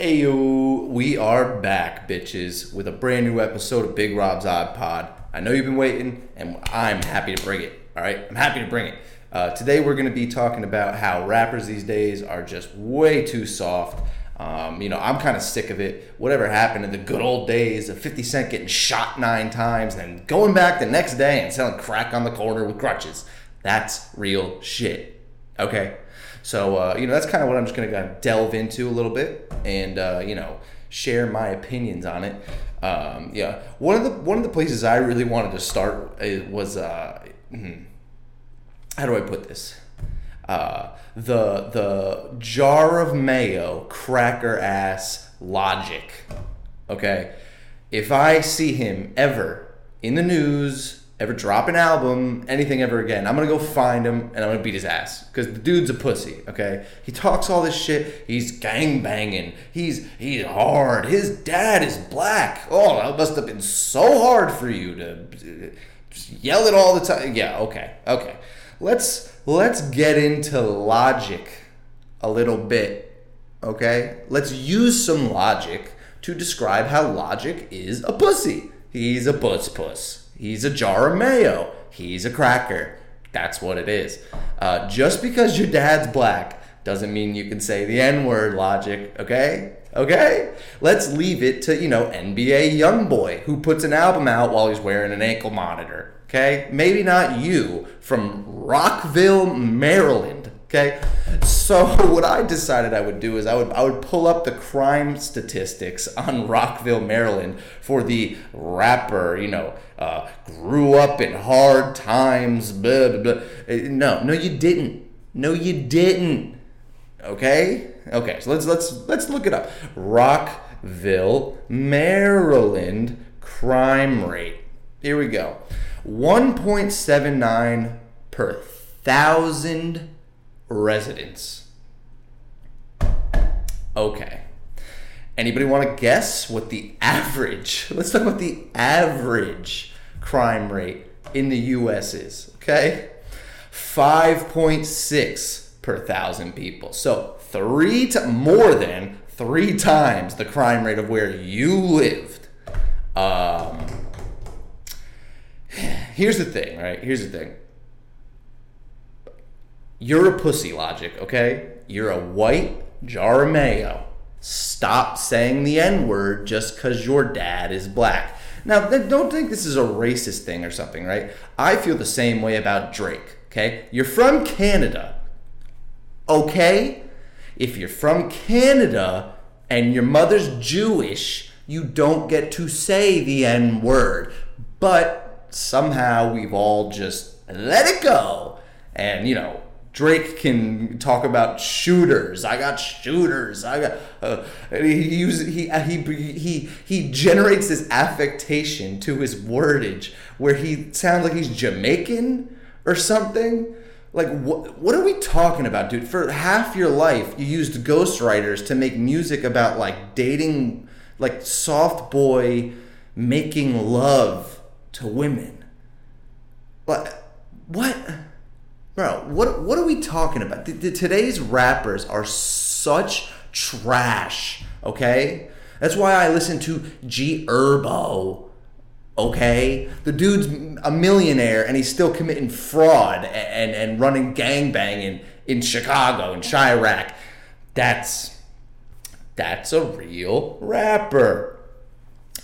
Ayo, we are back, bitches, with a brand new episode of Big Rob's Odd Pod. I know you've been waiting, and I'm happy to bring it. All right, I'm happy to bring it. Uh, today, we're going to be talking about how rappers these days are just way too soft. Um, you know, I'm kind of sick of it. Whatever happened in the good old days of 50 Cent getting shot nine times and going back the next day and selling crack on the corner with crutches. That's real shit. Okay? So, uh, you know, that's kind of what I'm just going to delve into a little bit and, uh, you know, share my opinions on it. Um, yeah. One of the one of the places I really wanted to start uh, was, uh, hmm, how do I put this? Uh, the the jar of mayo cracker ass logic. Okay, if I see him ever in the news, ever drop an album, anything ever again, I'm gonna go find him and I'm gonna beat his ass because the dude's a pussy. Okay, he talks all this shit. He's gang banging. He's he's hard. His dad is black. Oh, that must have been so hard for you to uh, just yell it all the time. Yeah. Okay. Okay. Let's let's get into logic a little bit, okay? Let's use some logic to describe how logic is a pussy. He's a puss puss. He's a jar of mayo. He's a cracker. That's what it is. Uh, just because your dad's black doesn't mean you can say the N word logic, okay? Okay? Let's leave it to, you know, NBA Youngboy, who puts an album out while he's wearing an ankle monitor. Okay? Maybe not you from Rockville, Maryland. Okay? So what I decided I would do is I would I would pull up the crime statistics on Rockville, Maryland for the rapper, you know, uh, grew up in hard times, blah, blah, blah. Uh, No, no you didn't. No you didn't. Okay? Okay, so let's let's let's look it up. Rockville, Maryland crime rate. Here we go. 1.79 per thousand residents. Okay. Anybody want to guess what the average, let's talk about the average crime rate in the US is, okay? 5.6 per thousand people. So, three to more than three times the crime rate of where you lived. Um, here's the thing, right? Here's the thing. You're a pussy logic, okay? You're a white jar of mayo. Stop saying the N word just because your dad is black. Now, don't think this is a racist thing or something, right? I feel the same way about Drake, okay? You're from Canada, okay? If you're from Canada and your mother's Jewish, you don't get to say the N word. But somehow we've all just let it go. And, you know, Drake can talk about shooters. I got shooters. I got. Uh, he uses he he he he generates this affectation to his wordage where he sounds like he's Jamaican or something. Like what? What are we talking about, dude? For half your life, you used ghostwriters to make music about like dating, like soft boy making love to women. What? What? Bro, what what are we talking about? The, the, today's rappers are such trash. Okay, that's why I listen to G Herbo. Okay, the dude's a millionaire and he's still committing fraud and and, and running gangbanging in Chicago and Chiraq. That's that's a real rapper.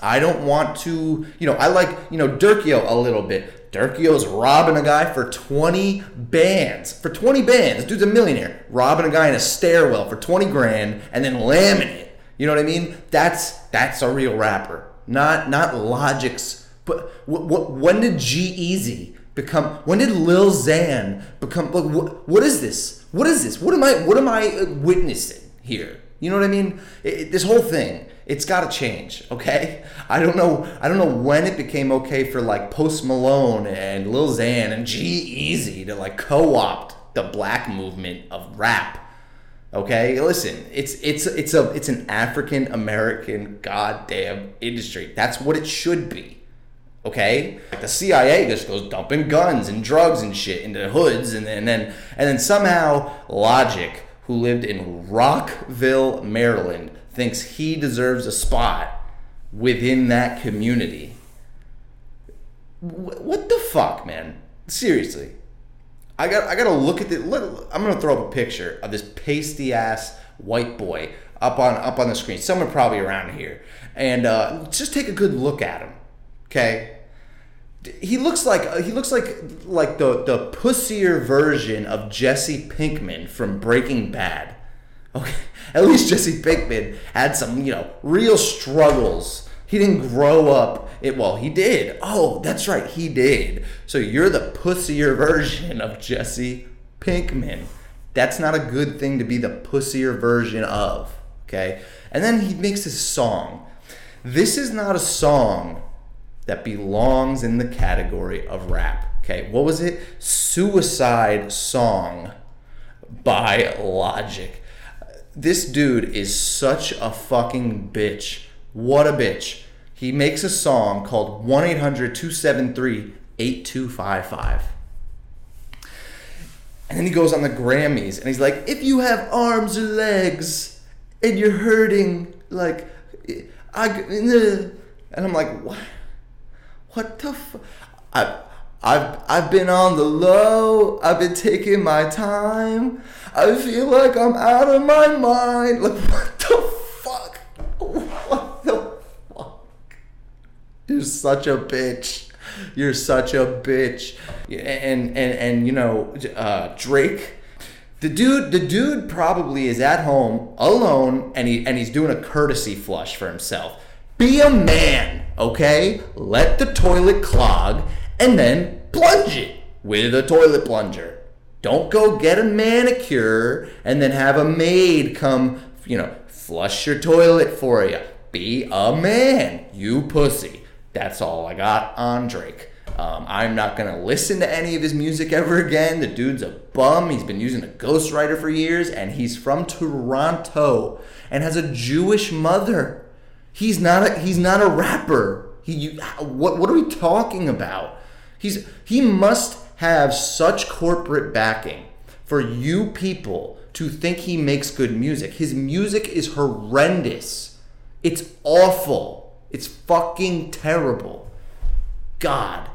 I don't want to, you know, I like, you know, Durkio a little bit. Durkio's robbing a guy for 20 bands. For 20 bands. This dude's a millionaire. Robbing a guy in a stairwell for 20 grand and then lambing it. You know what I mean? That's that's a real rapper. Not not Logic's but what, when did G-Eazy become when did Lil Xan become like what, what is this? What is this? What am I what am I uh, witnessing here? You know what I mean? It, this whole thing, it's got to change, okay? I don't know. I don't know when it became okay for like Post Malone and Lil Xan and G-Eazy to like co-opt the black movement of rap. Okay, listen, it's it's it's a it's an African American goddamn industry. That's what it should be. Okay, the CIA just goes dumping guns and drugs and shit into hoods, and, and then and then somehow Logic who lived in Rockville, Maryland, thinks he deserves a spot within that community. What the fuck, man? Seriously. I got I got to look at the let, I'm going to throw up a picture of this pasty ass white boy up on up on the screen. Somewhere probably around here. And uh, just take a good look at him. Okay? He looks like he looks like like the the pussier version of Jesse Pinkman from Breaking Bad. Okay, at least Jesse Pinkman had some you know real struggles. He didn't grow up. It well, he did. Oh, that's right, he did. So you're the pussier version of Jesse Pinkman. That's not a good thing to be the pussier version of. Okay, and then he makes this song. This is not a song that belongs in the category of rap. Okay, what was it? Suicide Song by Logic. This dude is such a fucking bitch. What a bitch. He makes a song called 1 800 273 8255. And then he goes on the Grammys and he's like, if you have arms or legs and you're hurting, like, I, and I'm like, what? What the fuck? I've, I've, I've been on the low. I've been taking my time. I feel like I'm out of my mind. Like, what the fuck? What the fuck? You're such a bitch. You're such a bitch. And, and, and you know, uh, Drake. The dude, the dude probably is at home alone, and he and he's doing a courtesy flush for himself. Be a man, okay? Let the toilet clog and then plunge it with a toilet plunger. Don't go get a manicure and then have a maid come, you know, flush your toilet for you. Be a man, you pussy. That's all I got on Drake. Um, I'm not gonna listen to any of his music ever again. The dude's a bum. He's been using a ghostwriter for years, and he's from Toronto and has a Jewish mother. He's not a he's not a rapper. He you, what what are we talking about? He's he must have such corporate backing for you people to think he makes good music. His music is horrendous. It's awful. It's fucking terrible. God.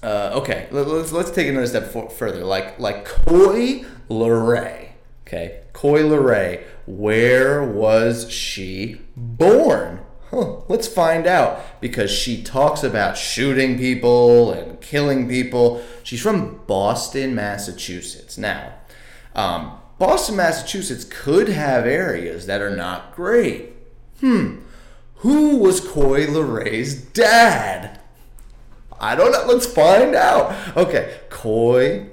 Uh, okay, let- let's let's take another step for, further. Like like Coi Leray. Okay, Coi Leray. Where was she born? Huh, let's find out because she talks about shooting people and killing people. She's from Boston, Massachusetts. Now, um, Boston, Massachusetts could have areas that are not great. Hmm. Who was Coi Leray's dad? I don't know. Let's find out. Okay, Coi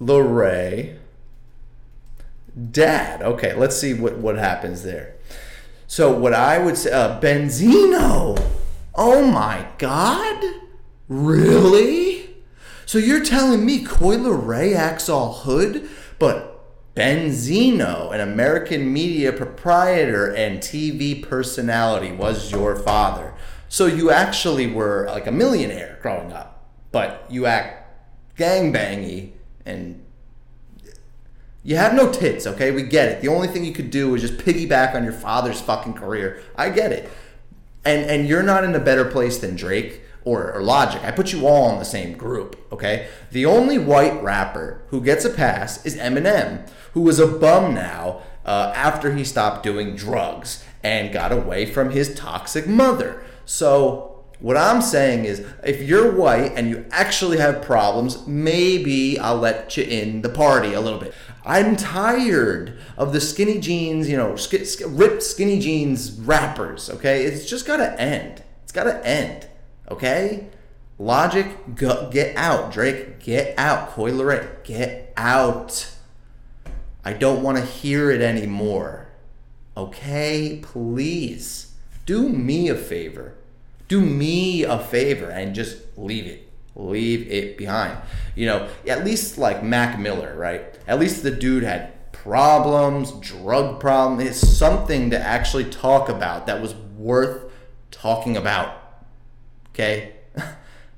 Leray dad. Okay, let's see what, what happens there. So what I would say, uh, Benzino. Oh my God, really? So you're telling me Coy Ray acts all hood, but Benzino, an American media proprietor and TV personality, was your father. So you actually were like a millionaire growing up, but you act gangbangy and you have no tits, okay? We get it. The only thing you could do was just piggyback on your father's fucking career. I get it. And and you're not in a better place than Drake or, or Logic. I put you all in the same group, okay? The only white rapper who gets a pass is Eminem, who is a bum now uh, after he stopped doing drugs and got away from his toxic mother. So what I'm saying is, if you're white and you actually have problems, maybe I'll let you in the party a little bit. I'm tired of the skinny jeans, you know, sk- sk- ripped skinny jeans rappers, okay? It's just gotta end. It's gotta end, okay? Logic, go, get out. Drake, get out. Coi Leray, get out. I don't want to hear it anymore. Okay? Please. Do me a favor. Do me a favor and just leave it. Leave it behind. You know, at least like Mac Miller, right? At least the dude had problems, drug problems. Something to actually talk about that was worth talking about. Okay?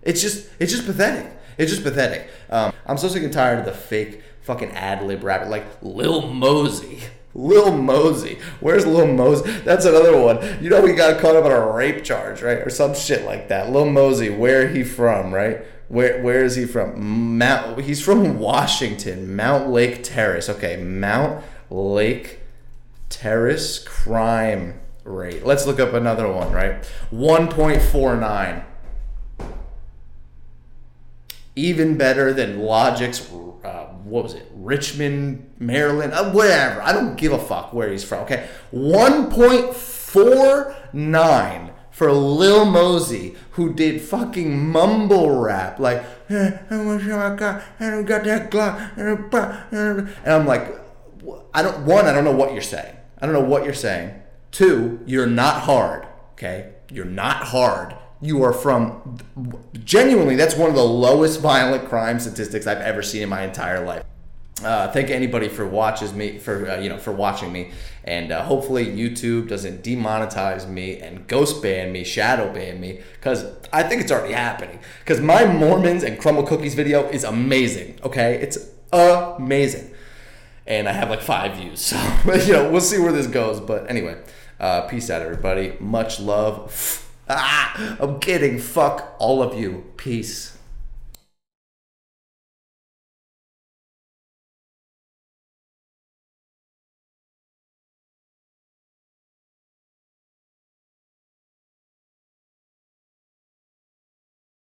It's just it's just pathetic. It's just pathetic. Um, I'm so sick and tired of the fake fucking ad lib rapper like Lil Mosey. Lil Mosey. Where's Lil Mosey? That's another one. You know, he got caught up on a rape charge, right? Or some shit like that. Lil Mosey, where he from, right? Where where is he from? Mount he's from Washington. Mountlake Terrace. Okay, Mount Lake Terrace crime rate. Let's look up another one, right? 1.49. Even better than Logic's uh, what was it? Richmond, Maryland, uh, whatever. I don't give a fuck where he's from. Okay, 1.49 for Lil Mosey, who did fucking mumble rap, like, I wish I got that Glock, and I'm like, I don't. One, I don't know what you're saying. I don't know what you're saying. Two, you're not hard. Okay, you're not hard. You are from genuinely. That's one of the lowest violent crime statistics I've ever seen in my entire life. Uh, thank anybody for watches me for uh, you know for watching me, and uh, hopefully YouTube doesn't demonetize me and ghost ban me, shadow ban me, because I think it's already happening. Because my Mormons and Crumbl cookies video is amazing. Okay, it's amazing, and I have like five views. So you know we'll see where this goes. But anyway, uh, peace out, everybody. Much love. Ah, I'm kidding. Fuck all of you. Peace.